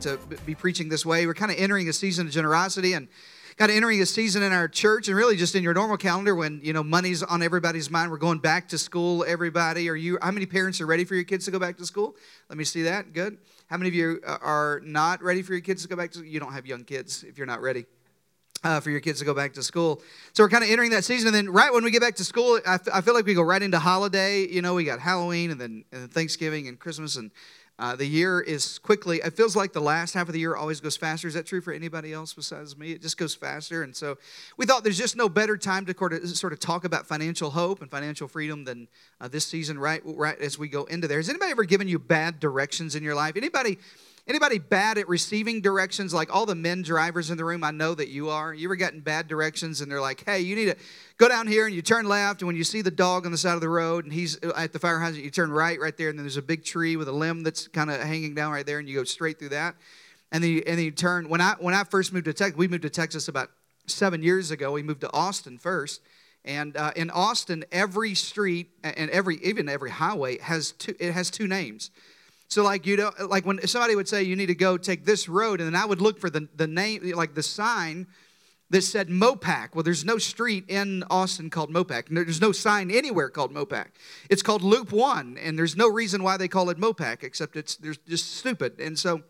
to be preaching this way. We're kind of entering a season of generosity and kind of entering a season in our church and really just in your normal calendar when you know money's on everybody's mind. We're going back to school. Everybody, are you? How many parents are ready for your kids to go back to school? Let me see that. Good. How many of you uh, are not ready for your kids to go back to? You don't have young kids if you're not ready. Uh, for your kids to go back to school. So we're kind of entering that season. And then right when we get back to school, I, f- I feel like we go right into holiday. You know, we got Halloween and then, and then Thanksgiving and Christmas and uh, the year is quickly, it feels like the last half of the year always goes faster. Is that true for anybody else besides me? It just goes faster. And so we thought there's just no better time to sort of talk about financial hope and financial freedom than uh, this season, right, right as we go into there. Has anybody ever given you bad directions in your life? Anybody Anybody bad at receiving directions? Like all the men drivers in the room, I know that you are. You ever gotten bad directions and they're like, hey, you need to go down here and you turn left. And when you see the dog on the side of the road and he's at the fire you turn right right there. And then there's a big tree with a limb that's kind of hanging down right there. And you go straight through that. And then you, and then you turn. When I, when I first moved to Texas, we moved to Texas about seven years ago. We moved to Austin first. And uh, in Austin, every street and every even every highway has two. It has two names. So like you know, like when somebody would say you need to go take this road, and then I would look for the, the name, like the sign that said Mopac. Well, there's no street in Austin called Mopac. There's no sign anywhere called Mopac. It's called Loop One, and there's no reason why they call it Mopac except it's they're just stupid. And so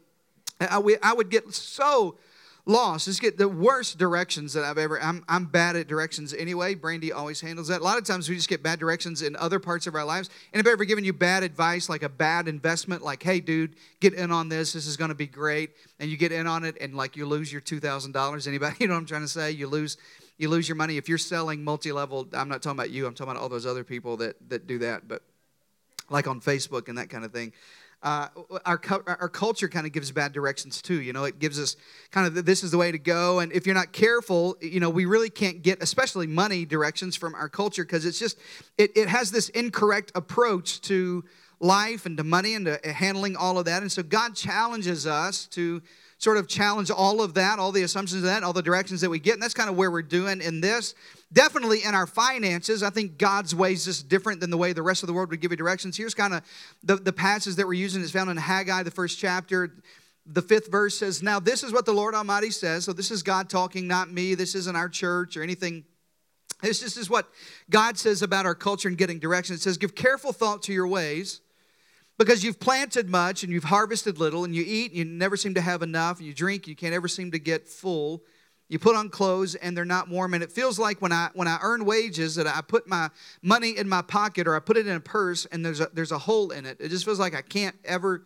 I, I would get so lost. Just get the worst directions that I've ever. I'm, I'm bad at directions anyway. Brandy always handles that. A lot of times we just get bad directions in other parts of our lives. Anybody ever given you bad advice, like a bad investment, like, hey, dude, get in on this. This is going to be great. And you get in on it and like you lose your $2,000. Anybody, you know what I'm trying to say? You lose. You lose your money if you're selling multi-level. I'm not talking about you. I'm talking about all those other people that that do that. But like on Facebook and that kind of thing uh, our, our culture kind of gives bad directions too. You know, it gives us kind of this is the way to go. And if you're not careful, you know, we really can't get, especially money directions from our culture because it's just, it, it has this incorrect approach to life and to money and to handling all of that. And so God challenges us to sort of challenge all of that, all the assumptions of that, all the directions that we get. And that's kind of where we're doing in this. Definitely in our finances, I think God's ways is just different than the way the rest of the world would give you directions. Here's kind of the, the passage that we're using. It's found in Haggai, the first chapter. The fifth verse says, Now this is what the Lord Almighty says. So this is God talking, not me. This isn't our church or anything. This, this is what God says about our culture and getting direction. It says, Give careful thought to your ways because you've planted much and you've harvested little, and you eat, and you never seem to have enough, and you drink, and you can't ever seem to get full. You put on clothes and they're not warm, and it feels like when I when I earn wages that I put my money in my pocket or I put it in a purse and there's a there's a hole in it. It just feels like I can't ever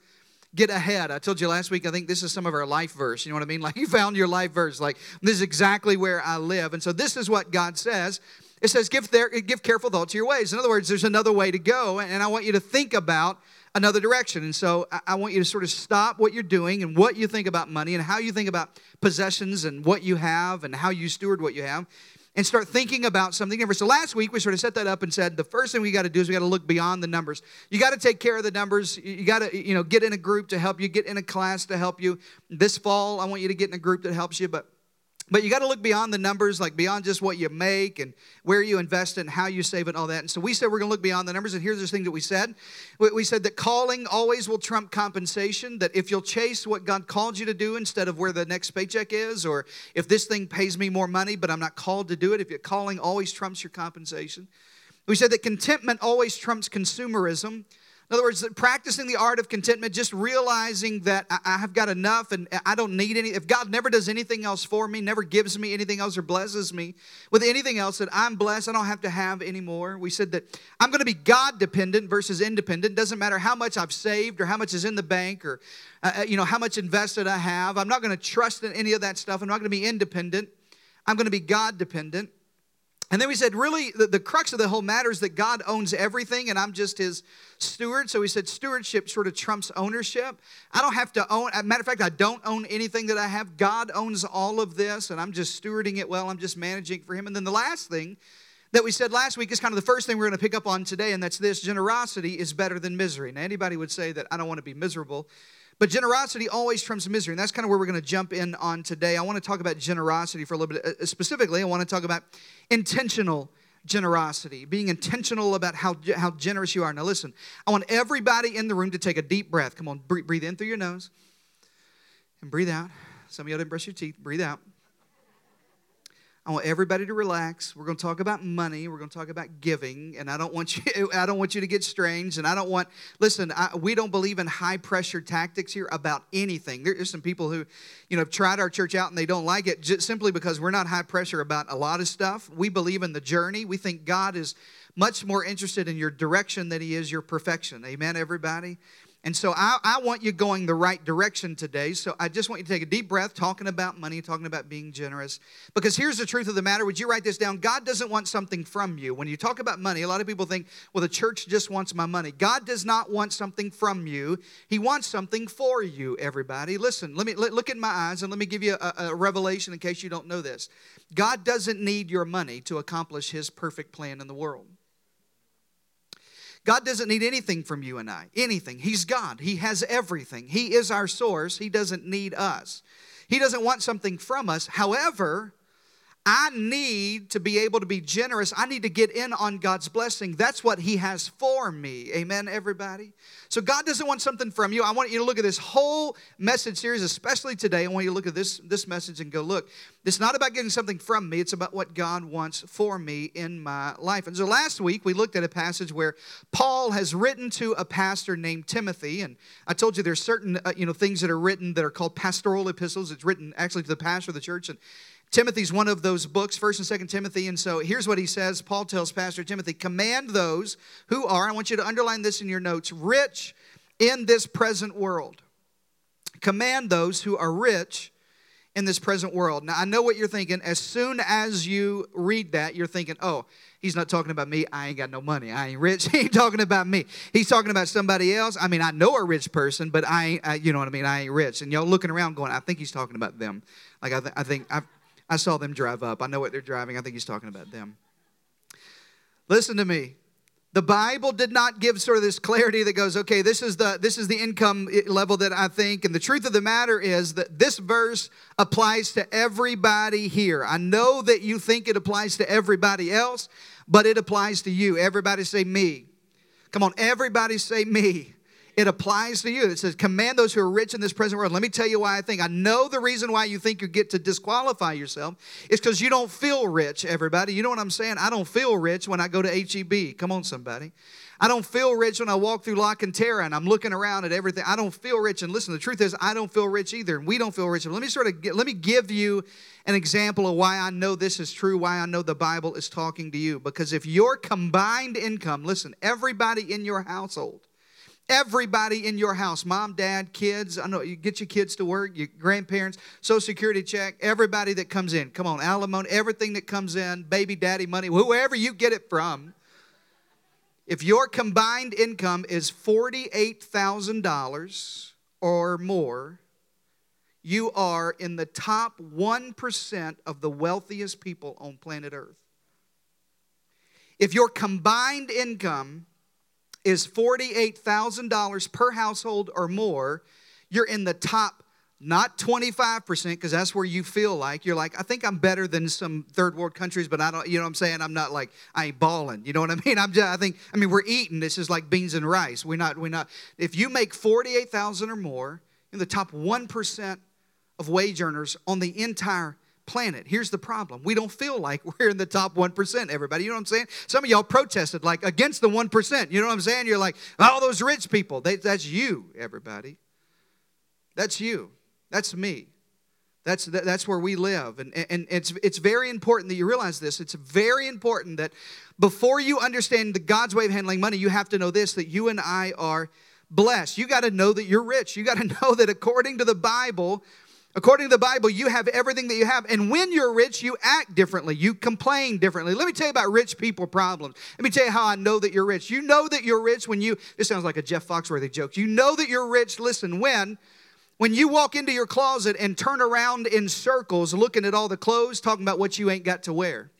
get ahead. I told you last week, I think this is some of our life verse. You know what I mean? Like you found your life verse. Like this is exactly where I live. And so this is what God says. It says, give, there, give careful thought to your ways. In other words, there's another way to go. And I want you to think about another direction. And so I want you to sort of stop what you're doing and what you think about money and how you think about possessions and what you have and how you steward what you have and start thinking about something different. So last week we sort of set that up and said the first thing we got to do is we got to look beyond the numbers. You got to take care of the numbers. You got to you know get in a group to help you, get in a class to help you. This fall I want you to get in a group that helps you, but but you got to look beyond the numbers, like beyond just what you make and where you invest and how you save and all that. And so we said we're going to look beyond the numbers. And here's the thing that we said we said that calling always will trump compensation, that if you'll chase what God called you to do instead of where the next paycheck is, or if this thing pays me more money, but I'm not called to do it, if your calling always trumps your compensation. We said that contentment always trumps consumerism. In other words, practicing the art of contentment, just realizing that I have got enough and I don't need any. If God never does anything else for me, never gives me anything else or blesses me with anything else, that I'm blessed, I don't have to have anymore. We said that I'm going to be God dependent versus independent. Doesn't matter how much I've saved or how much is in the bank or uh, uh you know how much invested I have. I'm not going to trust in any of that stuff. I'm not going to be independent. I'm going to be God dependent. And then we said, really, the, the, crux of the whole matter is that God owns everything and I'm just his steward. So we said, stewardship sort of trumps ownership. I don't have to own, matter of fact, I don't own anything that I have. God owns all of this and I'm just stewarding it well. I'm just managing for him. And then the last thing that we said last week is kind of the first thing we're going to pick up on today, and that's this generosity is better than misery. Now, anybody would say that I don't want to be miserable. But generosity always trumps misery. And that's kind of where we're going to jump in on today. I want to talk about generosity for a little bit. Uh, specifically, I want to talk about intentional generosity, being intentional about how, how generous you are. Now, listen, I want everybody in the room to take a deep breath. Come on, breathe in through your nose and breathe out. Some of y'all didn't brush your teeth. Breathe out. I want everybody to relax. We're going to talk about money. We're going to talk about giving, and I don't want you. I don't want you to get strange, and I don't want. Listen, we don't believe in high pressure tactics here about anything. There's some people who, you know, have tried our church out and they don't like it just simply because we're not high pressure about a lot of stuff. We believe in the journey. We think God is much more interested in your direction than He is your perfection. Amen, everybody. And so I, I, want you going the right direction today. So I just want you to take a deep breath, talking about money, talking about being generous. Because here's the truth of the matter. Would you write this down? God doesn't want something from you. When you talk about money, a lot of people think, well, the church just wants my money. God does not want something from you. He wants something for you, everybody. Listen, let me look in my eyes and let me give you a, a revelation in case you don't know this. God doesn't need your money to accomplish his perfect plan in the world. God doesn't need anything from you and I. Anything. He's God. He has everything. He is our source. He doesn't need us. He doesn't want something from us. However, I need to be able to be generous. I need to get in on God's blessing. That's what He has for me. Amen, everybody? So, God doesn't want something from you. I want you to look at this whole message series, especially today. I want you to look at this, this message and go, look, it's not about getting something from me, it's about what God wants for me in my life. And so, last week, we looked at a passage where Paul has written to a pastor named Timothy. And I told you there's certain uh, you know, things that are written that are called pastoral epistles. It's written actually to the pastor of the church. And Timothy's one of those books, 1st and 2nd Timothy. And so here's what he says Paul tells Pastor Timothy Command those who are, I want you to underline this in your notes, rich in this present world. Command those who are rich in this present world. Now, I know what you're thinking. As soon as you read that, you're thinking, oh, he's not talking about me. I ain't got no money. I ain't rich. He ain't talking about me. He's talking about somebody else. I mean, I know a rich person, but I I, you know what I mean? I ain't rich. And y'all looking around going, I think he's talking about them. Like, I, th- I think, I've, I saw them drive up. I know what they're driving. I think he's talking about them. Listen to me. The Bible did not give sort of this clarity that goes, okay, this is the this is the income level that I think. And the truth of the matter is that this verse applies to everybody here. I know that you think it applies to everybody else, but it applies to you. Everybody say me. Come on, everybody say me it applies to you. It says, Command those who are rich in this present world. Let me tell you why I think. I know the reason why you think you get to disqualify yourself is because you don't feel rich, everybody. You know what I'm saying? I don't feel rich when I go to HEB. Come on, somebody. I don't feel rich when I walk through La Cantera and I'm looking around at everything. I don't feel rich. And listen, the truth is, I don't feel rich either, and we don't feel rich. But let me sort of get, let me give you an example of why I know this is true, why I know the Bible is talking to you. Because if your combined income, listen, everybody in your household, Everybody in your house, mom, dad, kids, I know you get your kids to work, your grandparents, social security check, everybody that comes in. Come on, alimony, everything that comes in, baby daddy money, whoever you get it from. If your combined income is $48,000 or more, you are in the top 1% of the wealthiest people on planet Earth. If your combined income is $48,000 per household or more, you're in the top not 25% because that's where you feel like you're like i think i'm better than some third world countries but i don't you know what i'm saying? I'm not like i ain't balling you know what i mean? I'm just i think i mean we're eating this is like beans and rice we're not we're not if you make 48000 or more in the top 1% of wage earners on the entire planet. Here's the problem. We don't feel like we're in the top 1%, everybody. You know what I'm saying? Some of y'all protested like against the 1%. You know what I'm saying? You're like, all those rich people. They, that's you, everybody. That's you. That's me. That's, that's where we live. And, and it's, it's very important that you realize this. It's very important that before you understand the God's way of handling money, you have to know this that you and I are blessed. You got to know that you're rich. You got to know that according to the Bible, According to the Bible, you have everything that you have. And when you're rich, you act differently. You complain differently. Let me tell you about rich people problems. Let me tell you how I know that you're rich. You know that you're rich when you, this sounds like a Jeff Foxworthy joke. You know that you're rich, listen, when? When you walk into your closet and turn around in circles looking at all the clothes, talking about what you ain't got to wear.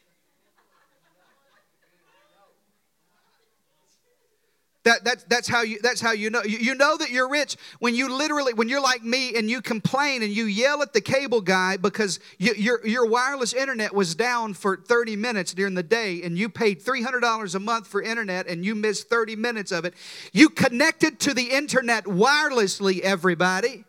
That, that, that's, how you, that's how you know. You, you know that you're rich when you literally, when you're like me and you complain and you yell at the cable guy because you, your, your wireless internet was down for 30 minutes during the day and you paid $300 a month for internet and you missed 30 minutes of it. You connected to the internet wirelessly, everybody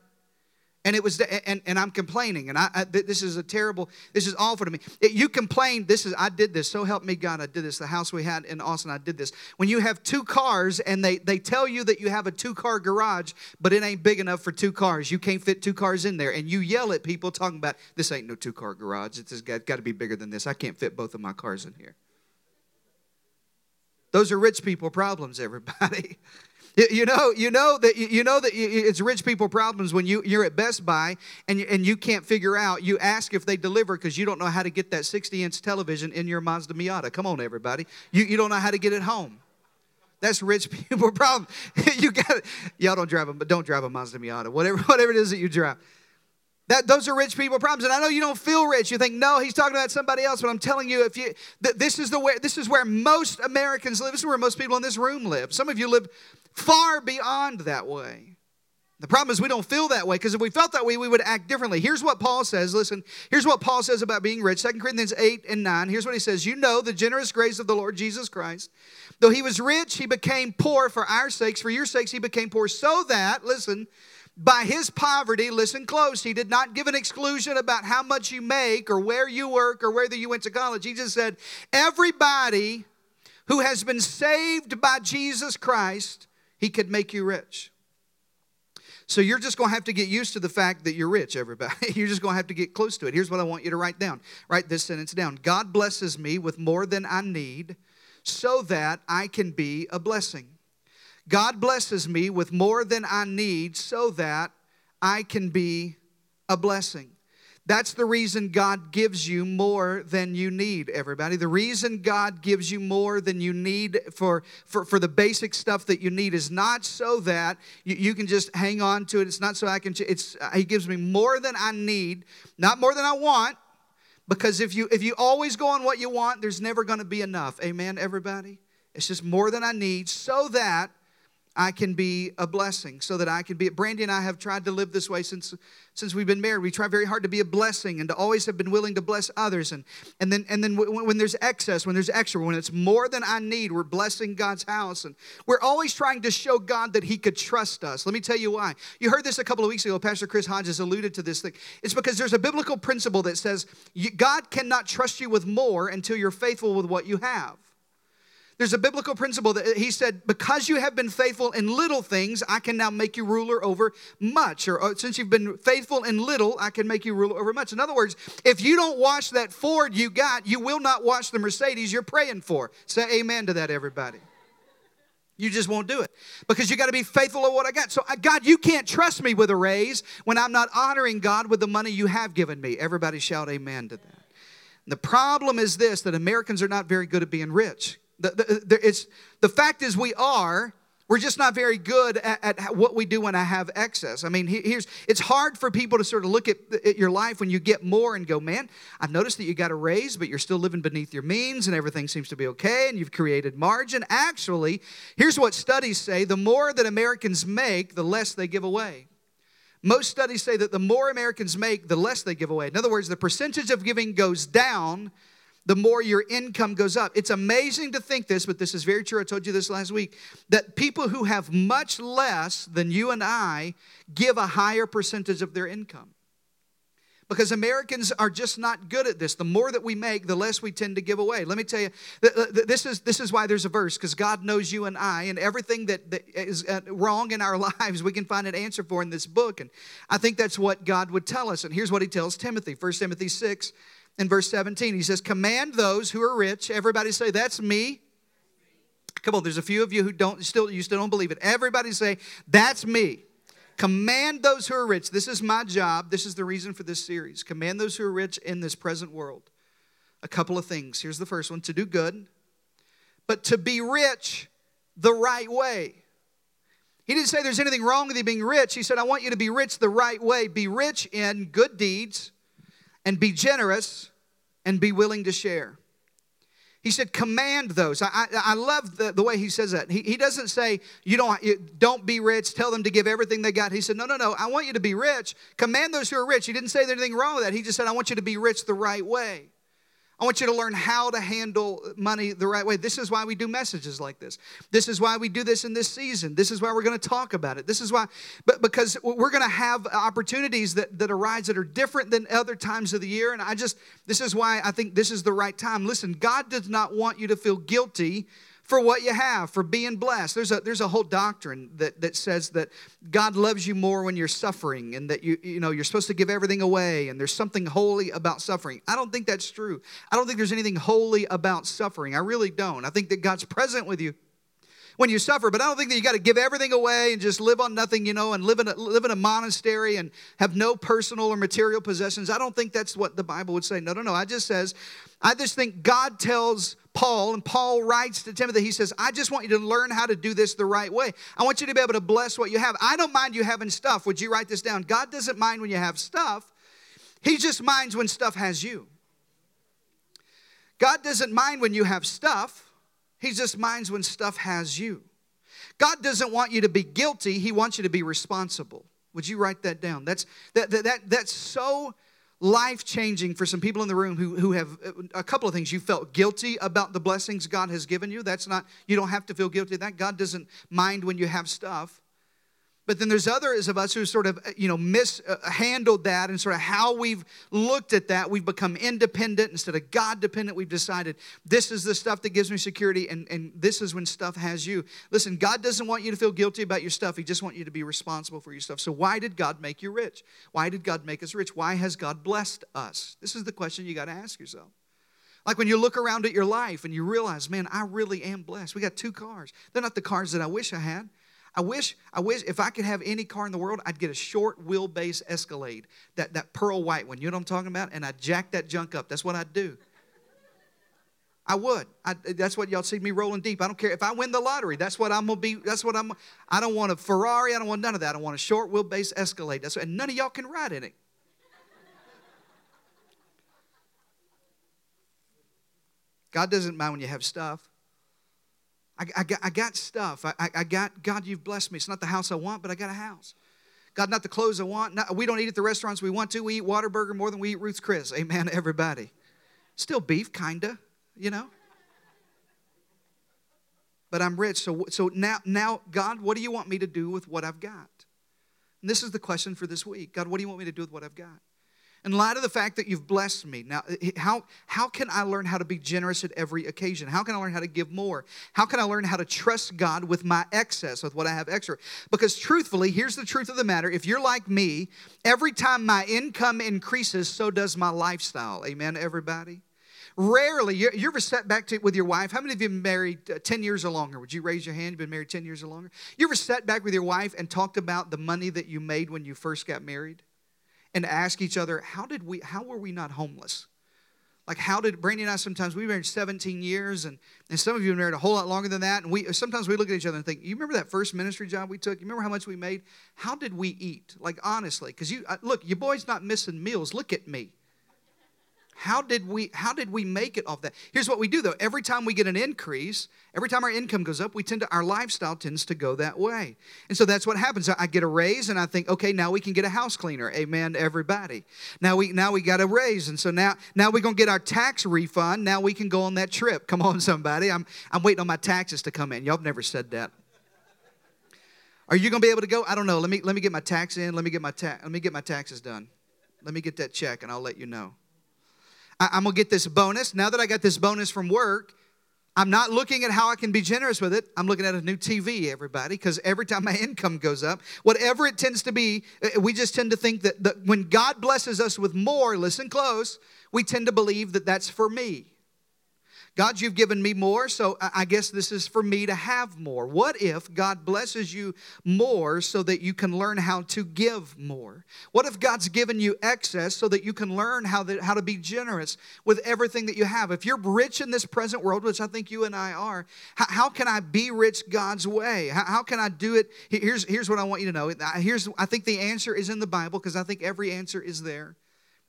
and it was and, and i'm complaining. And I, I, this is a terrible this is awful to me. It, you complain this is i did this. So help me god i did this. The house we had in austin i did this. When you have two cars and they they tell you that you have a two car garage but it ain't big enough for two cars. You can't fit two cars in there. And you yell at people talking about this ain't no two car garage. It's got, got to be bigger than this. I can't fit both of my cars in here. Those are rich people problems everybody You know, you know that you know that it's rich people problems when you you're at Best Buy and you, and you can't figure out. You ask if they deliver because you don't know how to get that 60 inch television in your Mazda Miata. Come on, everybody. You you don't know how to get it home. That's rich people problem. you got y'all don't drive them, but don't drive a Mazda Miata. Whatever whatever it is that you drive. That, those are rich people problems. And I know you don't feel rich. You think, no, he's talking about somebody else. But I'm telling you, if you that this is the way this is where most Americans live. This is where most people in this room live. Some of you live far beyond that way. The problem is we don't feel that way because if we felt that way, we would act differently. Here's what Paul says. Listen, here's what Paul says about being rich. 2 Corinthians 8 and 9. Here's what he says You know the generous grace of the Lord Jesus Christ. Though he was rich, he became poor for our sakes. For your sakes, he became poor so that, listen, by his poverty, listen close, he did not give an exclusion about how much you make or where you work or whether you went to college. He just said, everybody who has been saved by Jesus Christ he could make you rich. So you're just going to have to get used to the fact that you're rich, everybody. You're just going to have to get close to it. Here's what I want you to write down. Write this sentence down. God blesses me with more than I need so that I can be a blessing. God blesses me with more than I need so that I can be a blessing. That's the reason God gives you more than you need, everybody. The reason God gives you more than you need for, for, for the basic stuff that you need is not so that you, you can just hang on to it. It's not so I can, it's, He gives me more than I need, not more than I want, because if you, if you always go on what you want, there's never going to be enough. Amen, everybody? It's just more than I need so that I can be a blessing, so that I can be. Brandy and I have tried to live this way since since we've been married. We try very hard to be a blessing and to always have been willing to bless others. And and then and then when, when there's excess, when there's extra, when it's more than I need, we're blessing God's house, and we're always trying to show God that He could trust us. Let me tell you why. You heard this a couple of weeks ago. Pastor Chris Hodges alluded to this thing. It's because there's a biblical principle that says God cannot trust you with more until you're faithful with what you have. There's a biblical principle that he said, Because you have been faithful in little things, I can now make you ruler over much. Or, or, since you've been faithful in little, I can make you ruler over much. In other words, if you don't wash that Ford you got, you will not wash the Mercedes you're praying for. Say amen to that, everybody. You just won't do it because you got to be faithful of what I got. So, God, you can't trust me with a raise when I'm not honoring God with the money you have given me. Everybody shout amen to that. the problem is this that Americans are not very good at being rich. The, the, it's, the fact is, we are. We're just not very good at, at, what we do when I have excess. I mean, here's it's hard for people to sort of look at, at, your life when you get more and go, man, I've noticed that you got a raise, but you're still living beneath your means and everything seems to be okay and you've created margin. Actually, here's what studies say the more that Americans make, the less they give away. Most studies say that the more Americans make, the less they give away. In other words, the percentage of giving goes down the more your income goes up. It's amazing to think this, but this is very true. I told you this last week that people who have much less than you and I give a higher percentage of their income. Because Americans are just not good at this. The more that we make, the less we tend to give away. Let me tell you, this is, this is why there's a verse, because God knows you and I, and everything that, that is uh, wrong in our lives, we can find an answer for in this book. And I think that's what God would tell us. And here's what he tells Timothy 1 Timothy 6 in verse 17. He says, Command those who are rich. Everybody say, That's me. Come on, there's a few of you who don't still you still don't believe it. Everybody say, That's me. Command those who are rich. This is my job. This is the reason for this series. Command those who are rich in this present world. A couple of things. Here's the first one to do good, but to be rich the right way. He didn't say there's anything wrong with you being rich. He said, I want you to be rich the right way. Be rich in good deeds and be generous and be willing to share. He said, command those. I, I, I love the, the way he says that. He, he doesn't say, you don't, you, don't be rich, tell them to give everything they got. He said, no, no, no, I want you to be rich. Command those who are rich. He didn't say there's anything wrong with that. He just said, I want you to be rich the right way. I want you to learn how to handle money the right way. This is why we do messages like this. This is why we do this in this season. This is why we're going to talk about it. This is why, but because we're going to have opportunities that, that arise that are different than other times of the year. And I just, this is why I think this is the right time. Listen, God does not want you to feel guilty for what you have, for being blessed. There's a, there's a whole doctrine that, that says that God loves you more when you're suffering and that you, you know, you're supposed to give everything away and there's something holy about suffering. I don't think that's true. I don't think there's anything holy about suffering. I really don't. I think that God's present with you when you suffer. But I don't think that you got to give everything away and just live on nothing, you know, and live in, a, live in a monastery and have no personal or material possessions. I don't think that's what the Bible would say. No, no, no. I just says, I just think God tells Paul, and Paul writes to Timothy, he says, I just want you to learn how to do this the right way. I want you to be able to bless what you have. I don't mind you having stuff. Would you write this down? God doesn't mind when you have stuff, He just minds when stuff has you. God doesn't mind when you have stuff, He just minds when stuff has you. God doesn't want you to be guilty, He wants you to be responsible. Would you write that down? That's, that, that, that that's so life changing for some people in the room who, who have a couple of things. You felt guilty about the blessings God has given you. That's not, you don't have to feel guilty that. God doesn't mind when you have stuff. But then there's others of us who sort of, uh, you know, mishandled uh, uh, that and sort of how we've looked at that. We've become independent instead of God dependent. We've decided this is the stuff that gives me security and, and this is when stuff has you. Listen, God doesn't want you to feel guilty about your stuff. He just wants you to be responsible for your stuff. So why did God make you rich? Why did God make us rich? Why has God blessed us? This is the question you got to ask yourself. Like when you look around at your life and you realize, man, I really am blessed. We got two cars. They're not the cars that I wish I had. I wish, I wish if I could have any car in the world, I'd get a short wheelbase Escalade, that, that pearl white one. You know what I'm talking about? And I'd jack that junk up. That's what I'd do. I would. I, that's what y'all see me rolling deep. I don't care if I win the lottery. That's what I'm gonna be. That's what I'm. I don't want a Ferrari. I don't want none of that. I want a short wheelbase Escalade. That's and none of y'all can ride in it. God doesn't mind when you have stuff. I, I, got, I got stuff. I, I got, God, you've blessed me. It's not the house I want, but I got a house. God, not the clothes I want. Not, we don't eat at the restaurants we want to. We eat Whataburger more than we eat Ruth's Chris. Amen, everybody. Still beef, kinda, you know. But I'm rich. So, so now, now, God, what do you want me to do with what I've got? And this is the question for this week. God, what do you want me to do with what I've got? In light of the fact that you've blessed me now how, how can i learn how to be generous at every occasion how can i learn how to give more how can i learn how to trust god with my excess with what i have extra because truthfully here's the truth of the matter if you're like me every time my income increases so does my lifestyle amen everybody Rarely, you, ever sat back to, with your wife? How many of you been married uh, 10 years or longer? Would you raise your hand? You've been married 10 years or longer? You ever sat back with your wife and talked about the money that you made when you first got married? And ask each other, how did we, how were we not homeless? Like how did Brandy and I sometimes we married 17 years and, and some of you married a whole lot longer than that. And we sometimes we look at each other and think, you remember that first ministry job we took? You remember how much we made? How did we eat? Like honestly, because you look, your boy's not missing meals. Look at me. How did we how did we make it off that? Here's what we do though. Every time we get an increase, every time our income goes up, we tend to our lifestyle tends to go that way. And so that's what happens. I get a raise and I think, okay, now we can get a house cleaner. Amen everybody. Now we now we got a raise and so now now we're to get our tax refund. Now we can go on that trip. Come on somebody. I'm I'm waiting on my taxes to come in. Y'all have never said that. Are you to be able to go? I don't know. Let me let me get my tax in. Let me get my ta- let me get my taxes done. Let me get that check and I'll let you know. I, am going to get this bonus. Now that I got this bonus from work, I'm not looking at how I can be generous with it. I'm looking at a new TV, everybody, because every time my income goes up, whatever it tends to be, uh, we just tend to think that, that when God blesses us with more, listen close, we tend to believe that that's for me. God, you've given me more, so I guess this is for me to have more. What if God blesses you more so that you can learn how to give more? What if God's given you excess so that you can learn how, that, how to be generous with everything that you have? If you're rich in this present world, which I think you and I are, how, how can I be rich God's way? How, how, can I do it? Here's, here's what I want you to know. Here's, I think the answer is in the Bible because I think every answer is there.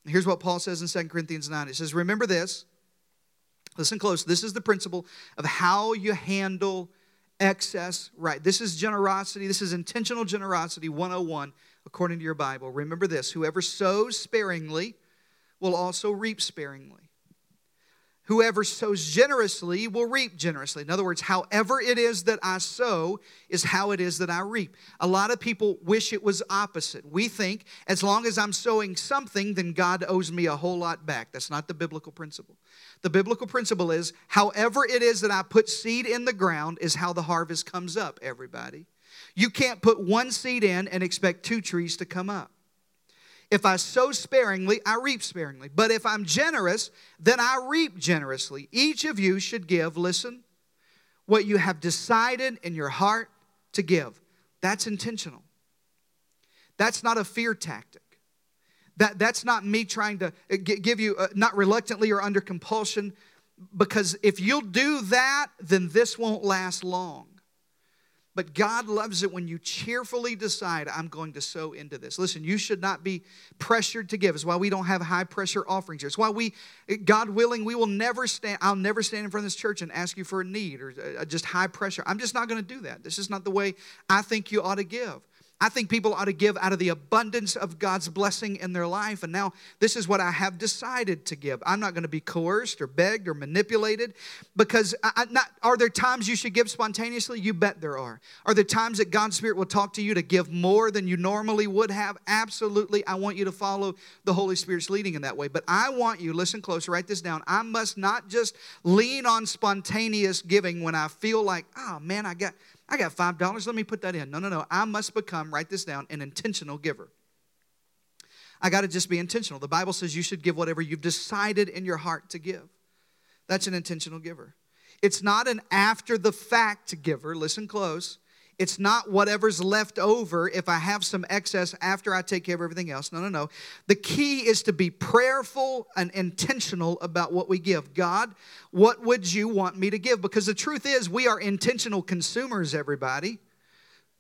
Here's what Paul says in 2 Corinthians 9. It says, Remember this Listen close. This is the principle of how you handle excess right. This is generosity. This is intentional generosity 101 according to your Bible. Remember this whoever sows sparingly will also reap sparingly. Whoever sows generously will reap generously. In other words, however it is that I sow is how it is that I reap. A lot of people wish it was opposite. We think as long as I'm sowing something, then God owes me a whole lot back. That's not the biblical principle. The biblical principle is however it is that I put seed in the ground is how the harvest comes up, everybody. You can't put one seed in and expect two trees to come up. If I sow sparingly, I reap sparingly. But if I'm generous, then I reap generously. Each of you should give, listen, what you have decided in your heart to give. That's intentional. That's not a fear tactic. That, that's not me trying to uh, give you, uh, not reluctantly or under compulsion, because if you'll do that, then this won't last long. But God loves it when you cheerfully decide, I'm going to sow into this. Listen, you should not be pressured to give. It's why we don't have high pressure offerings here. It's why we, God willing, we will never stand, I'll never stand in front of this church and ask you for a need or uh, just high pressure. I'm just not going to do that. This is not the way I think you ought to give. I think people ought to give out of the abundance of God's blessing in their life. And now, this is what I have decided to give. I'm not going to be coerced or begged or manipulated because I, not, are there times you should give spontaneously? You bet there are. Are there times that God's Spirit will talk to you to give more than you normally would have? Absolutely. I want you to follow the Holy Spirit's leading in that way. But I want you, listen close, write this down. I must not just lean on spontaneous giving when I feel like, oh man, I got I got $5. Let me put that in. No, no, no. I must become, write this down, an intentional giver. I got to just be intentional. The Bible says you should give whatever you've decided in your heart to give. That's an intentional giver. It's not an after the fact giver. Listen close. It's not whatever's left over if I have some excess after I take care of everything else. No, no, no. The key is to be prayerful and intentional about what we give. God, what would you want me to give? Because the truth is, we are intentional consumers, everybody.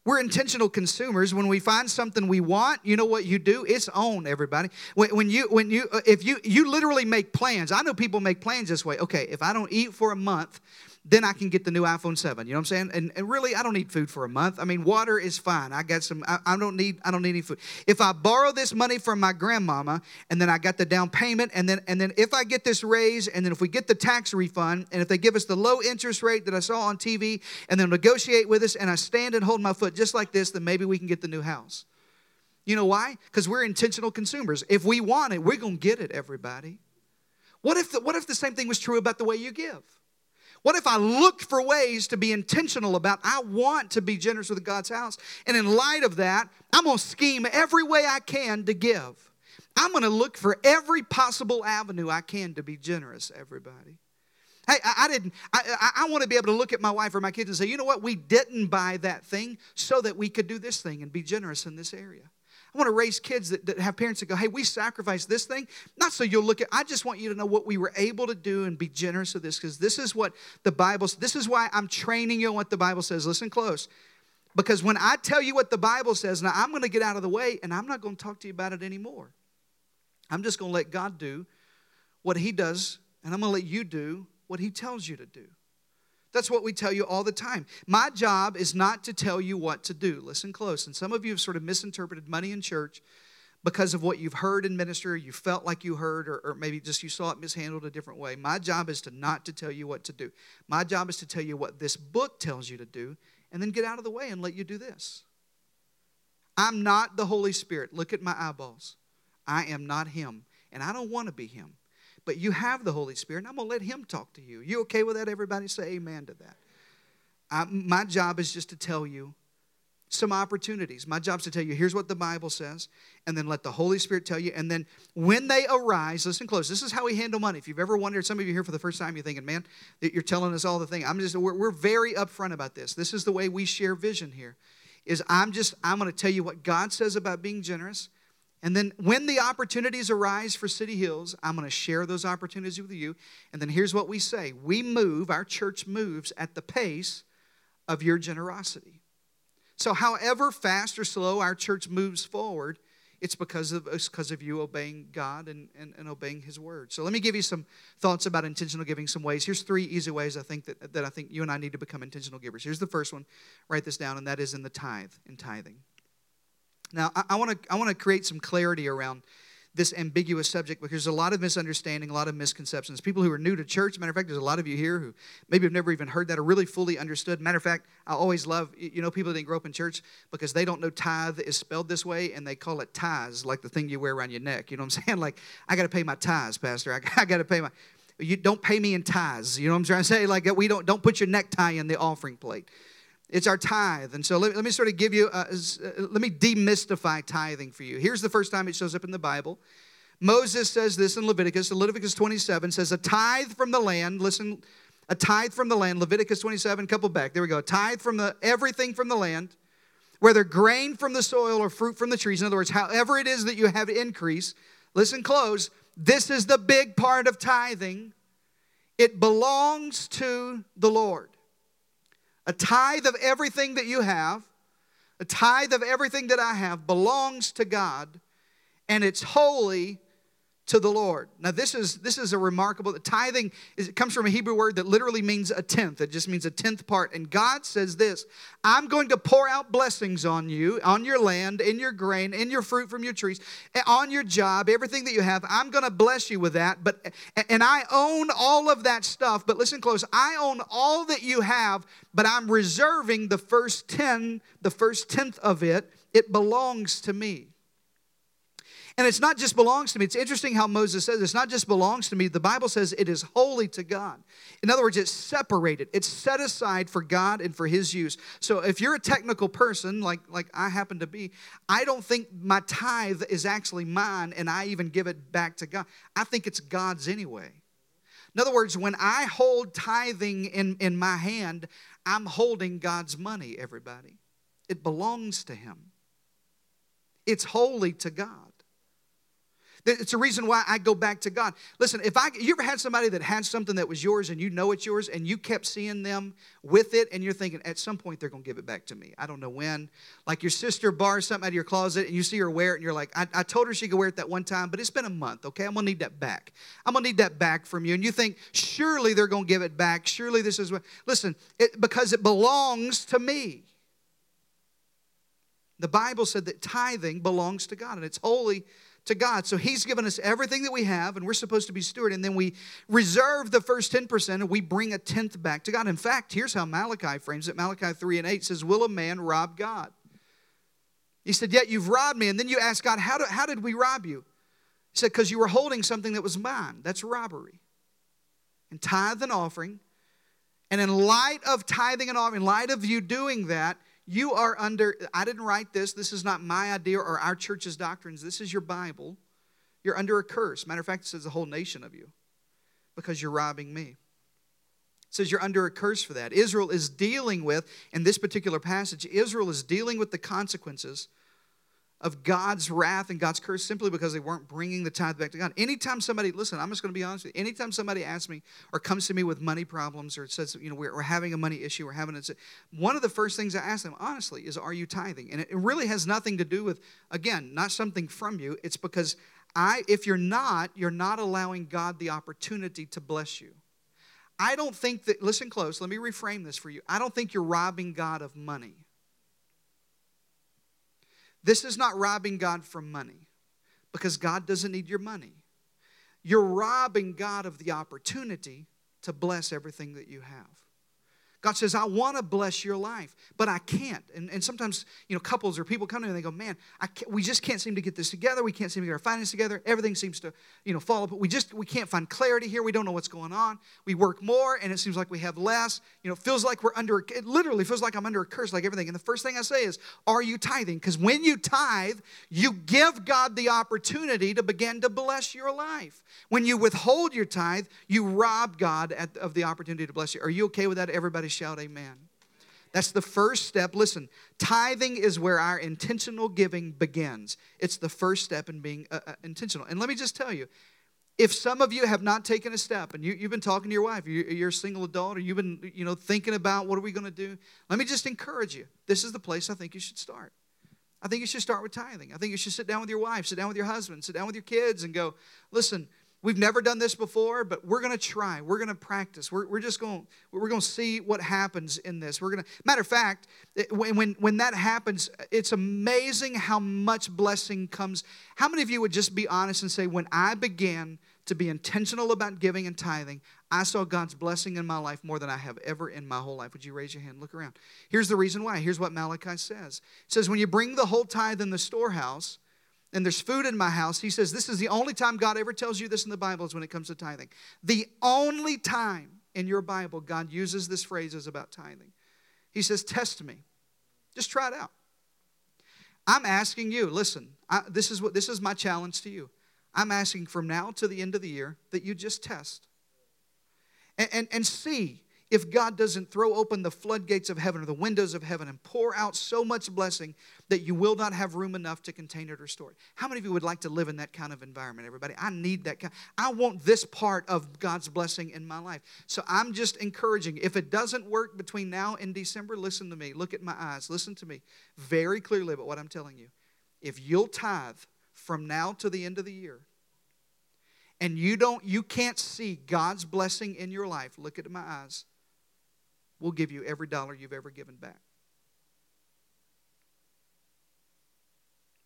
We're intentional consumers. When we find something we want, you know what you do? It's own everybody. When, when you, when you, if you, you literally make plans. I know people make plans this way. Okay, if I don't eat for a month, then I can get the new iPhone 7. You know what I'm saying? And, and really, I don't need food for a month. I mean, water is fine. I got some, I, I, don't need, I don't need any food. If I borrow this money from my grandmama and then I got the down payment and then, and then if I get this raise and then if we get the tax refund and if they give us the low interest rate that I saw on TV and then negotiate with us and I stand and hold my foot just like this, then maybe we can get the new house. You know why? Because we're intentional consumers. If we want it, we're going to get it, everybody. What if, the, what if the same thing was true about the way you give? What if I look for ways to be intentional about I want to be generous with God's house? And in light of that, I'm going to scheme every way I can to give. I'm going to look for every possible avenue I can to be generous, everybody. Hey, I, I didn't, I, I, I want to be able to look at my wife or my kids and say, you know what, we didn't buy that thing so that we could do this thing and be generous in this area. I want to raise kids that, that have parents that go, hey, we sacrificed this thing, not so you'll look at, I just want you to know what we were able to do and be generous of this because this is what the Bible, says. this is why I'm training you on what the Bible says. Listen close. Because when I tell you what the Bible says, now I'm going to get out of the way and I'm not going to talk to you about it anymore. I'm just going to let God do what He does, and I'm going to let you do what He tells you to do. That's what we tell you all the time. My job is not to tell you what to do. Listen close. And some of you have sort of misinterpreted money in church because of what you've heard in ministry, you felt like you heard, or, or, maybe just you saw it mishandled a different way. My job is to not to tell you what to do. My job is to tell you what this book tells you to do, and then get out of the way and let you do this. I'm not the Holy Spirit. Look at my eyeballs. I am not Him, and I don't want to be Him but you have the Holy Spirit, and I'm going to let Him talk to you. You okay with that? Everybody say amen to that. I, my job is just to tell you some opportunities. My job is to tell you, here's what the Bible says, and then let the Holy Spirit tell you. And then when they arise, listen close. This is how we handle money. If you've ever wondered, some of you here for the first time, you're thinking, man, that you're telling us all the thing. I'm just, we're, we're very upfront about this. This is the way we share vision here. Is I'm just, I'm going to tell you what God says about being generous, and then when the opportunities arise for City Hills, I'm going to share those opportunities with you. And then here's what we say we move, our church moves at the pace of your generosity. So, however fast or slow our church moves forward, it's because of it's because of you obeying God and, and, and obeying His word. So let me give you some thoughts about intentional giving. Some ways. Here's three easy ways I think that, that I think you and I need to become intentional givers. Here's the first one. Write this down, and that is in the tithe, in tithing. Now I want to I want to create some clarity around this ambiguous subject because there's a lot of misunderstanding, a lot of misconceptions. People who are new to church, matter of fact, there's a lot of you here who maybe have never even heard that or really fully understood. Matter of fact, I always love, you know, people that didn't grow up in church because they don't know tithe is spelled this way and they call it tithes, like the thing you wear around your neck. You know what I'm saying? Like, I got to pay my tithes, Pastor. I, I got to pay my. You don't pay me in tithes. You know what I'm trying to say? Like, we don't don't put your necktie in the offering plate. It's our tithe. And so let, let me sort of give you, uh, let me demystify tithing for you. Here's the first time it shows up in the Bible. Moses says this in Leviticus. Leviticus 27 says, A tithe from the land, listen, a tithe from the land. Leviticus 27, couple back. There we go. A tithe from the everything from the land, whether grain from the soil or fruit from the trees. In other words, however it is that you have increase. Listen close. This is the big part of tithing. It belongs to the Lord. A tithe of everything that you have, a tithe of everything that I have belongs to God, and it's holy to the Lord. Now this is this is a remarkable The tithing is it comes from a Hebrew word that literally means a tenth. It just means a tenth part. And God says this, I'm going to pour out blessings on you, on your land, in your grain, in your fruit from your trees, eh, on your job, everything that you have. I'm going to bless you with that. But eh, and I own all of that stuff, but listen close. I own all that you have, but I'm reserving the first 10, the first tenth of it. It belongs to me. And it's not just belongs to me. It's interesting how Moses says it's not just belongs to me. The Bible says it is holy to God. In other words, it's separated. It's set aside for God and for his use. So if you're a technical person like like I happen to be, I don't think my tithe is actually mine and I even give it back to God. I think it's God's anyway. In other words, when I hold tithing in, in my hand, I'm holding God's money, everybody. It belongs to Him. It's holy to God. It's a reason why I go back to God. Listen, if I you ever had somebody that had something that was yours and you know it's yours and you kept seeing them with it and you're thinking at some point they're going to give it back to me. I don't know when. Like your sister borrows something out of your closet and you see her wear it and you're like, I, I told her she could wear it that one time, but it's been a month. Okay, I'm going to need that back. I'm going to need that back from you. And you think surely they're going to give it back. Surely this is what. Listen, it, because it belongs to me. The Bible said that tithing belongs to God and it's holy to God. So He's given us everything that we have, and we're supposed to be steward. And then we reserve the first 10% and we bring a tenth back to God. In fact, here's how Malachi frames it Malachi 3 and 8 says, Will a man rob God? He said, Yet you've robbed me. And then you ask God, How, do, how did we rob you? He said, Because you were holding something that was mine. That's robbery. And tithe and offering. And in light of tithing and offering, in light of you doing that, you are under, I didn't write this. This is not my idea or our church's doctrines. This is your Bible. You're under a curse. Matter of fact, it says the whole nation of you because you're robbing me. It says you're under a curse for that. Israel is dealing with, in this particular passage, Israel is dealing with the consequences of God's wrath and God's curse simply because they weren't bringing the tithe back to God. Anytime somebody, listen, I'm just going to be honest with you. Anytime somebody asks me or comes to me with money problems or says, you know, we're, we're having a money issue, we're having a, one of the first things I ask them, honestly, is, are you tithing? And it really has nothing to do with, again, not something from you. It's because I, if you're not, you're not allowing God the opportunity to bless you. I don't think that, listen close, let me reframe this for you. I don't think you're robbing God of money. This is not robbing God from money because God doesn't need your money. You're robbing God of the opportunity to bless everything that you have. God says, I want to bless your life, but I can't. And, and sometimes, you know, couples or people come to me and they go, man, we just can't seem to get this together. We can't seem to get our finances together. Everything seems to, you know, fall apart. We just, we can't find clarity here. We don't know what's going on. We work more and it seems like we have less. You know, feels like we're under, it literally feels like I'm under a curse, like everything. And the first thing I say is, are you tithing? Because when you tithe, you give God the opportunity to begin to bless your life. When you withhold your tithe, you rob God at, of the opportunity to bless you. Are you okay with that? Everybody shout amen. That's the first step. Listen, tithing is where our intentional giving begins. It's the first step in being uh, uh, intentional. And let me just tell you, if some of you have not taken a step and you, have been talking to your wife, you, you're a single adult, or you've been you know, thinking about what are we going to do, let me just encourage you. This is the place I think you should start. I think you should start with tithing. I think you should sit down with your wife, sit down with your husband, sit down with your kids, and go, listen, We've never done this before, but we're going to try. We're going to practice. We're, we're just going we're going to see what happens in this. We're going to matter of fact, when, when when that happens, it's amazing how much blessing comes. How many of you would just be honest and say, when I began to be intentional about giving and tithing, I saw God's blessing in my life more than I have ever in my whole life. Would you raise your hand? Look around. Here's the reason why. Here's what Malachi says. It says, when you bring the whole tithe in the storehouse and there's food in my house, he says, This is the only time God ever tells you this in the Bible is when it comes to tithing. The only time in your Bible God uses this phrase is about tithing. He says, Test me. Just try it out. I'm asking you, listen, I, this, is what, this is my challenge to you. I'm asking from now to the end of the year that you just test and, and, and see if God doesn't throw open the floodgates of heaven or the windows of heaven and pour out so much blessing that you will not have room enough to contain it or store it. How many of you would like to live in that kind of environment, everybody? I need that kind. I want this part of God's blessing in my life. So I'm just encouraging. If it doesn't work between now and December, listen to me. Look at my eyes. Listen to me very clearly about what I'm telling you. If you'll tithe from now to the end of the year, and you don't you can't see God's blessing in your life, look at my eyes we'll give you every dollar you've ever given back.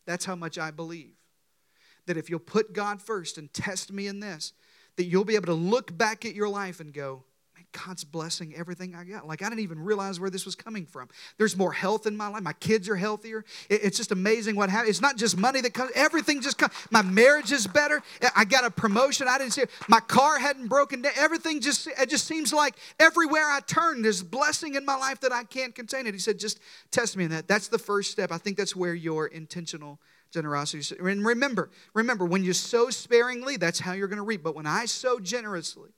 That's how much I believe. That if you'll put God first and test me in this, that you'll be able to look back at your life and go, God's blessing everything I got. Like, I didn't even realize where this was coming from. There's more health in my life. My kids are healthier. It's just amazing what happens. It's not just money that comes, everything just comes. My marriage is better. I got a promotion. I didn't see it. My car hadn't broken down. Everything just, it just seems like everywhere I turn, there's blessing in my life that I can't contain it. He said, just test me in that. That's the first step. I think that's where your intentional generosity. And remember, remember, when you sow sparingly, that's how you're going to reap. But when I sow generously,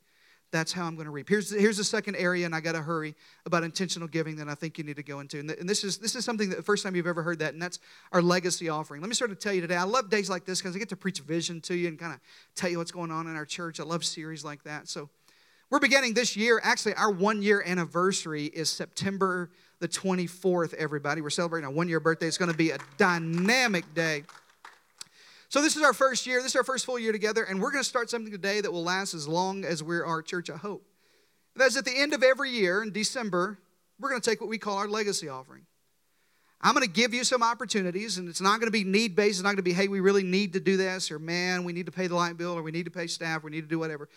that's how I'm going to reap. Here's, here's the second area, and I got to hurry about intentional giving that I think you need to go into. And, and this is this is something that the first time you've ever heard that, and that's our legacy offering. Let me sort of tell you today. I love days like this because I get to preach vision to you and kind of tell you what's going on in our church. I love series like that. So we're beginning this year. Actually, our one year anniversary is September the 24th. Everybody, we're celebrating our one year birthday. It's going to be a dynamic day. So, this is our first year. This is our first full year together, and we're going to start something today that will last as long as we're our church, I hope. That's at the end of every year in December, we're going to take what we call our legacy offering. I'm going to give you some opportunities, and it's not going to be need based. It's not going to be, hey, we really need to do this, or man, we need to pay the light bill, or we need to pay staff, we need to do whatever.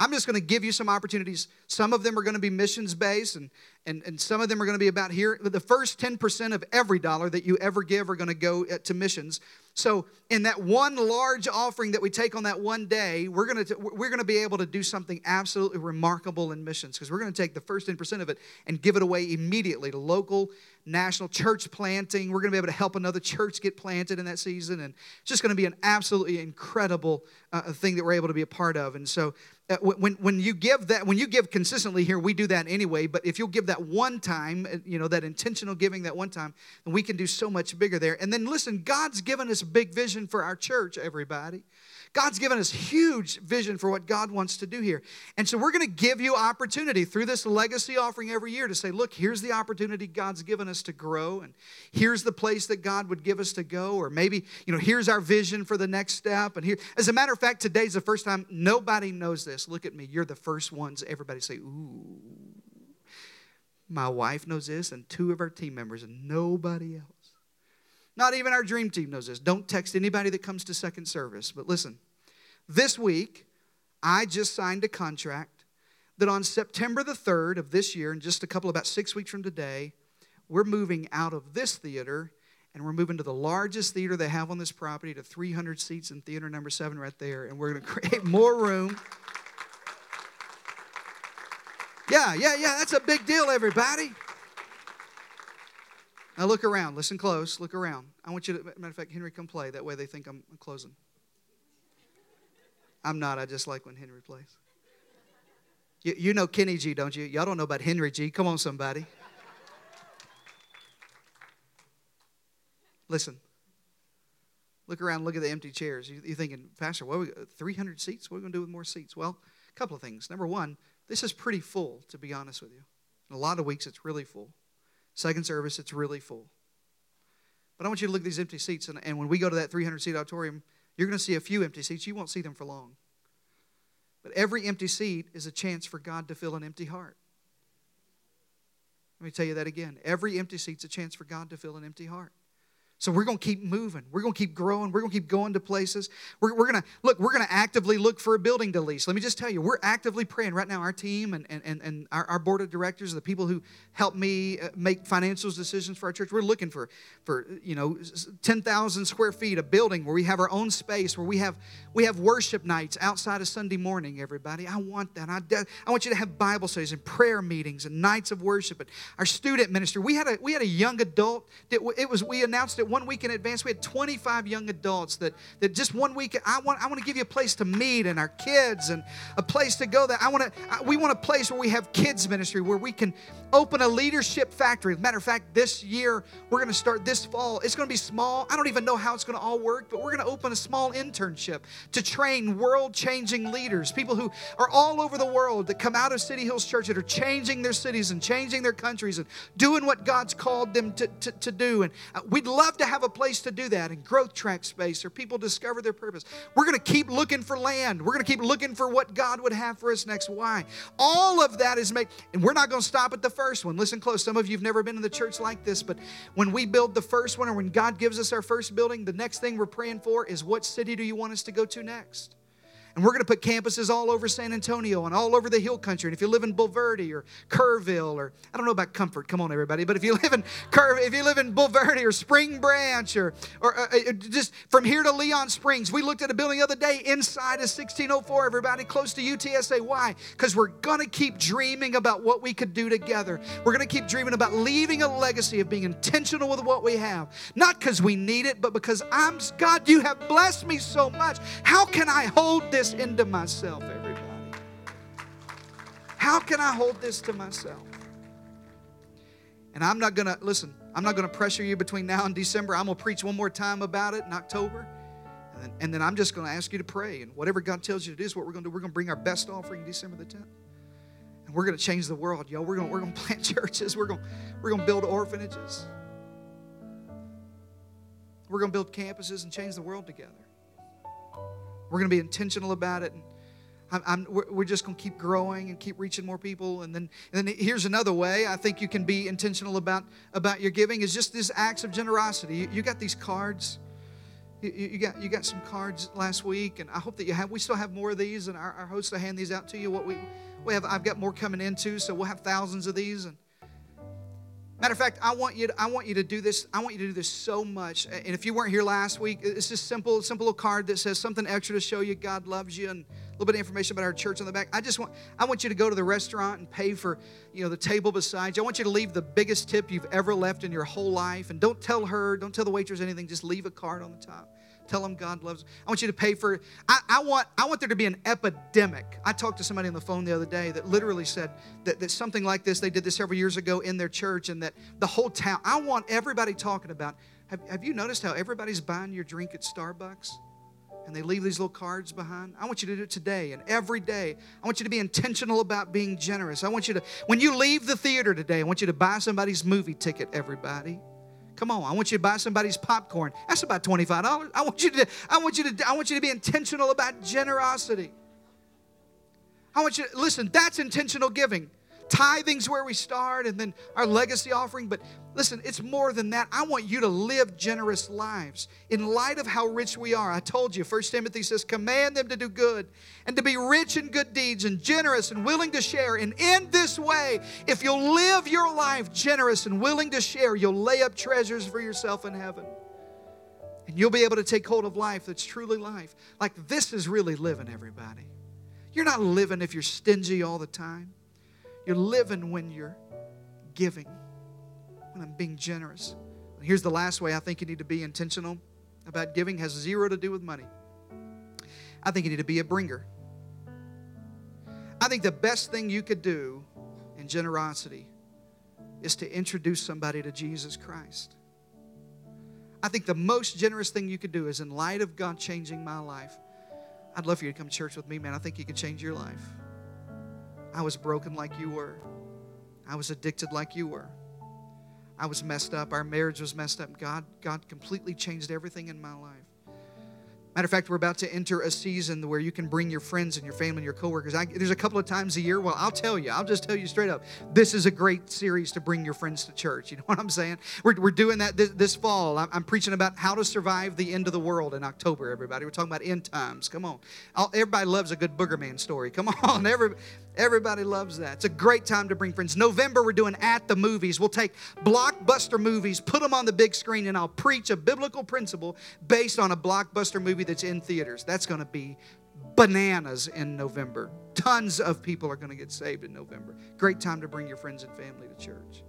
I'm just going to give you some opportunities. Some of them are going to be missions based, and, and, and some of them are going to be about here. The first 10% of every dollar that you ever give are going to go uh, to missions. So, in that one large offering that we take on that one day, we're going to we're going to be able to do something absolutely remarkable in missions because we're going to take the first 10% of it and give it away immediately to local, national church planting. We're going to be able to help another church get planted in that season, and it's just going to be an absolutely incredible uh, thing that we're able to be a part of. And so, when when you give that, when you give consistently here, we do that anyway. But if you'll give that one time, uh, you know, that intentional giving that one time, then we can do so much bigger there. And then listen, God's given us a big vision for our church, everybody. God's given us huge vision for what God wants to do here. And so we're going to give you opportunity through this legacy offering every year to say, look, here's the opportunity God's given us to grow, and here's the place that God would give us to go, or maybe, you know, here's our vision for the next step. And here, as a matter of fact, today's the first time nobody knows this. Look at me. You're the first ones. Everybody say, ooh. My wife knows this, and two of our team members, and nobody else. Not even our dream team knows this. Don't text anybody that comes to second service. But listen, this week, I just signed a contract that on September the 3rd of this year, in just a couple, about six weeks from today, we're moving out of this theater and we're moving to the largest theater they have on this property to 300 seats in theater number seven right there. And we're going to create more room. Yeah, yeah, yeah. That's a big deal, everybody. Now look around. Listen close. Look around. I want you to, matter of fact, Henry, come play. That way they think I'm closing. I'm not. I just like when Henry plays. You, you know Kenny G, don't you? Y'all don't know about Henry G. Come on, somebody. Listen. Look around, look at the empty chairs. You, are thinking, Pastor, what Are we, 300 seats? What are we going to do with more seats? Well, a couple of things. Number one, this is pretty full, to be honest with you. In a lot of weeks, it's really full. Second service, it's really full. But I want you to look at these empty seats, and, and when we go to that 300 seat auditorium, you're going to see a few empty seats. You won't see them for long. But every empty seat is a chance for God to fill an empty heart. Let me tell you that again. Every empty seat's a chance for God to fill an empty heart. So we're going to keep moving. We're going to keep growing. We're going to keep going to places. We're, we're going to look, we're going to actively look for a building to lease. Let me just tell you, we're actively praying right now. Our team and, and, and our, our board of directors, the people who help me uh, make financial decisions for our church, we're looking for, for you know, 10,000 square feet, a building where we have our own space, where we have, we have worship nights outside of Sunday morning, everybody. I want that. I, I want you to have Bible studies and prayer meetings and nights of worship. And our student ministry, we had a, we had a young adult that it was, we announced it one week in advance. We had 25 young adults that, that just one week, I want, I want to give you a place to meet and our kids and a place to go that I want to, we want a place where we have kids ministry, where we can open a leadership factory. Matter of fact, this year, we're going to start this fall. It's going to be small. I don't even know how it's going to all work, but we're going to open a small internship to train world changing leaders, people who are all over the world that come out of City Hills Church that are changing their cities and changing their countries and doing what God's called them to, to, to do. And uh, we'd love to have a place to do that in growth track space or people discover their purpose. We're going to keep looking for land. We're going to keep looking for what God would have for us next. Why? All of that is made, and we're not going to stop at the first one. Listen close. Some of you have never been in the church like this, but when we build the first one or when God gives us our first building, the next thing we're praying for is what city do you want us to go to next? And we're going to put campuses all over San Antonio and all over the hill country. And if you live in Bulverde or Kerrville or I don't know about Comfort, come on everybody, but if you live in Cur- if you live in Bulverde or Spring Branch or or uh, uh just from here to Leon Springs, we looked at a building the other day inside of 1604. Everybody close to UTSA. Why? Because we're going to keep dreaming about what we could do together. We're going to keep dreaming about leaving a legacy of being intentional with what we have, not because we need it, but because I'm God. You have blessed me so much. How can I hold this? This into myself, everybody? How can I hold this to myself? And I'm not going to, listen, I'm not going to pressure you between now and December. I'm going to preach one more time about it in October. And then, and then I'm just going to ask you to pray. And whatever God tells you to do is what we're going to do. We're going to bring our best offering December the 10th. And we're going to change the world, yo. We're to we're going to plant churches. We're gonna we're going to build orphanages. We're going to build campuses and change the world together. We're going to be intentional about it. And I'm, I'm, we're just going to keep growing and keep reaching more people. And then, and then here's another way I think you can be intentional about, about your giving is just these acts of generosity. You, you got these cards. You, you, got, you got some cards last week, and I hope that you have. We still have more of these, and our, our hosts will hand these out to you. What we, we have, I've got more coming in too, so we'll have thousands of these. And Matter of fact, I want you to, I want you to do this. I want you to do this so much. And if you weren't here last week, it's just simple, simple little card that says something extra to show you God loves you and a little bit of information about our church on the back. I just want I want you to go to the restaurant and pay for, you know, the table beside you. I want you to leave the biggest tip you've ever left in your whole life. And don't tell her, don't tell the waitress anything, just leave a card on the top. Tell them God loves them. I want you to pay for I, I, want I want there to be an epidemic. I talked to somebody on the phone the other day that literally said that, that something like this, they did this several years ago in their church, and that the whole town, I want everybody talking about. Have, have you noticed how everybody's buying your drink at Starbucks? and they leave these little cards behind. I want you to do it today and every day. I want you to be intentional about being generous. I want you to, when you leave the theater today, I want you to buy somebody's movie ticket, everybody. Come on, I want you to buy somebody's popcorn. That's about $25. I want you to I want you to I want you to be intentional about generosity. I want you to listen, that's intentional giving. Tithing's where we start and then our legacy offering. But listen, it's more than that. I want you to live generous lives in light of how rich we are. I told you, First Timothy says, command them to do good and to be rich in good deeds and generous and willing to share. And in this way, if you'll live your life generous and willing to share, you'll lay up treasures for yourself in heaven. And you'll be able to take hold of life that's truly life. Like this is really living, everybody. You're not living if you're stingy all the time. You're living when you're giving, when I'm being generous. And here's the last way I think you need to be intentional about giving has zero to do with money. I think you need to be a bringer. I think the best thing you could do in generosity is to introduce somebody to Jesus Christ. I think the most generous thing you could do is in light of God changing my life. I'd love for you to come to church with me, man. I think He could change your life. I was broken like you were. I was addicted like you were. I was messed up. Our marriage was messed up. God, God completely changed everything in my life. Matter of fact, we're about to enter a season where you can bring your friends and your family and your coworkers. I, there's a couple of times a year. Well, I'll tell you. I'll just tell you straight up. This is a great series to bring your friends to church. You know what I'm saying? We're, we're doing that this, this fall. I'm, I'm, preaching about how to survive the end of the world in October. Everybody, we're talking about end times. Come on. I'll, everybody loves a good booger man story. Come on. Every, Everybody loves that. It's a great time to bring friends. November, we're doing at the movies. We'll take blockbuster movies, put them on the big screen, and I'll preach a biblical principle based on a blockbuster movie that's in theaters. That's going to be bananas in November. Tons of people are going to get saved in November. Great time to bring your friends and family to church.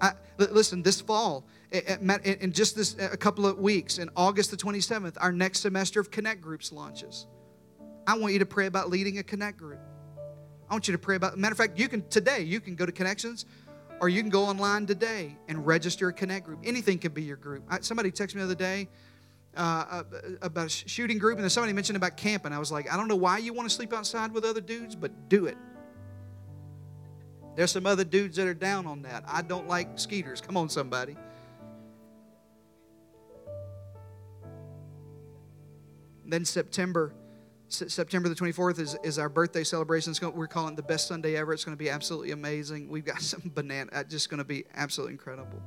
I, listen, this fall, in just this a couple of weeks, in August the 27th, our next semester of Connect Groups launches. I want you to pray about leading a Connect group. I want you to pray about. Matter of fact, you can today. You can go to Connections, or you can go online today and register a Connect group. Anything can be your group. I, somebody texted me the other day uh, uh about a shooting group, and then somebody mentioned about camping. I was like, I don't know why you want to sleep outside with other dudes, but do it. There's some other dudes that are down on that. I don't like skeeters. Come on, somebody. Then September September the 24th is, is our birthday celebration. Going, we're calling it the best Sunday ever. It's going to be absolutely amazing. We've got some banana, uh, just going to be absolutely incredible.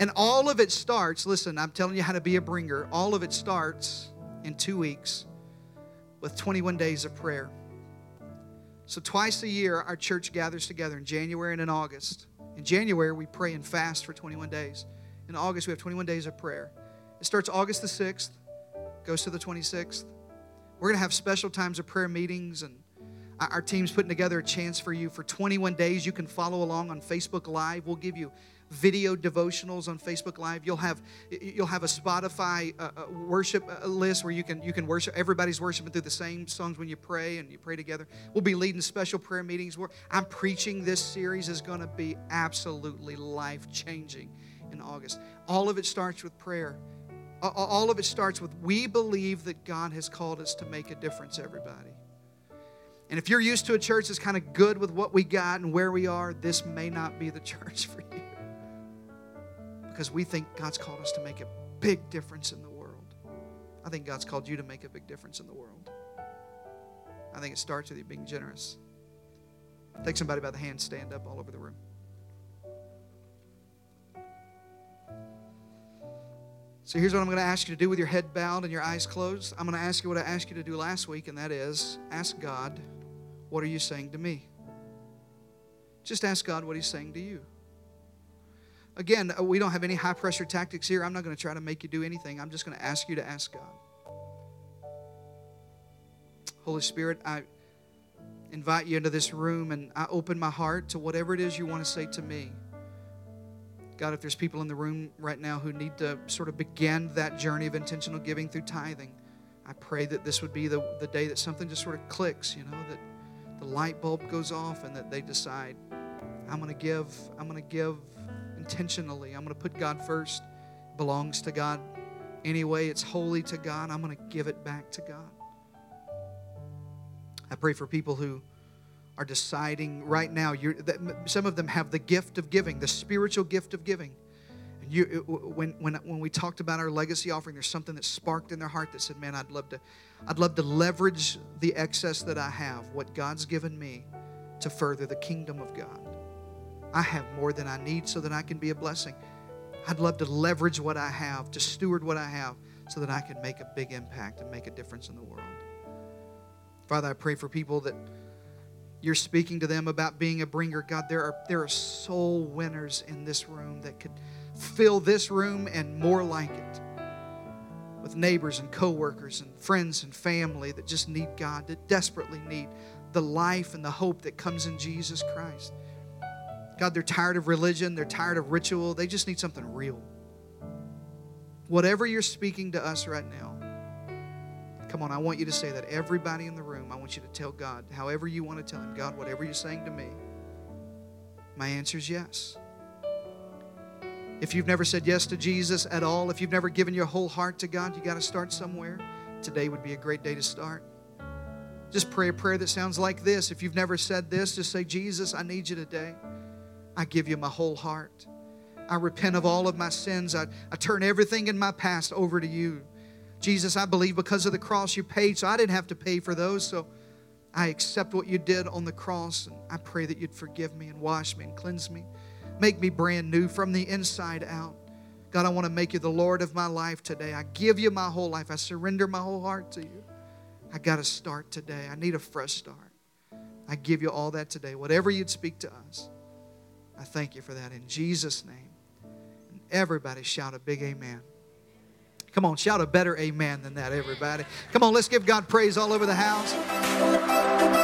And all of it starts, listen, I'm telling you how to be a bringer. All of it starts in two weeks with 21 days of prayer. So, twice a year, our church gathers together in January and in August. In January, we pray and fast for 21 days. In August, we have 21 days of prayer. It starts August the 6th, goes to the 26th. We're going to have special times of prayer meetings, and our team's putting together a chance for you for 21 days. You can follow along on Facebook Live. We'll give you video devotionals on Facebook Live. You'll have you'll have a Spotify uh, uh worship uh, list where you can you can worship. Everybody's worshiping through the same songs when you pray and you pray together. We'll be leading special prayer meetings. Where I'm preaching this series is going to be absolutely life changing in August. All of it starts with prayer all of it starts with we believe that God has called us to make a difference, everybody. And if you're used to a church that's kind of good with what we got and where we are, this may not be the church for you. Because we think God's called us to make a big difference in the world. I think God's called you to make a big difference in the world. I think it starts with you being generous. Take somebody by the hand, stand up all over the room. So here's what I'm going to ask you to do with your head bowed and your eyes closed. I'm going to ask you what I asked you to do last week, and that is ask God, what are you saying to me? Just ask God what He's saying to you. Again, uh, we don't have any high pressure tactics here. I'm not going to try to make you do anything. I'm just going to ask you to ask God. Holy Spirit, I invite you into this room and I open my heart to whatever it is you want to say to me. God, if there's people in the room right now who need to sort of begin that journey of intentional giving through tithing, I pray that this would be the, the day that something just sort of clicks, you know, that the light bulb goes off and that they decide, I'm going to give, I'm going to give intentionally. I'm going to put God first. It belongs to God anyway. It's holy to God. I'm going to give it back to God. I pray for people who are deciding right now. some of them have the gift of giving, the spiritual gift of giving. And you, when, when, when we talked about our legacy offering, there's something that sparked in their heart that said, "Man, I'd love to, I'd love to leverage the excess that I have, what God's given me, to further the kingdom of God. I have more than I need, so that I can be a blessing. I'd love to leverage what I have, to steward what I have, so that I can make a big impact and make a difference in the world." Father, I pray for people that you're speaking to them about being a bringer. God, there are, there are soul winners in this room that could fill this room and more like it with neighbors and coworkers and friends and family that just need God, that desperately need the life and the hope that comes in Jesus Christ. God, they're tired of religion, they're tired of ritual, they just need something real. Whatever you're speaking to us right now, Come on, I want you to say that. Everybody in the room, I want you to tell God, however you want to tell Him, God, whatever you're saying to me, my answer is yes. If you've never said yes to Jesus at all, if you've never given your whole heart to God, you got to start somewhere. Today would be a great day to start. Just pray a prayer that sounds like this. If you've never said this, just say, Jesus, I need you today. I give you my whole heart. I repent of all of my sins. I, I turn everything in my past over to you. Jesus, I believe because of the cross you paid, so I didn't have to pay for those. So I accept what you did on the cross, and I pray that you'd forgive me and wash me and cleanse me. Make me brand new from the inside out. God, I want to make you the Lord of my life today. I give you my whole life. I surrender my whole heart to you. I got to start today. I need a fresh start. I give you all that today. Whatever you'd speak to us, I thank you for that in Jesus' name. And everybody shout a big amen. Come on, shout a better amen than that, everybody. Come on, let's give God praise all over the house.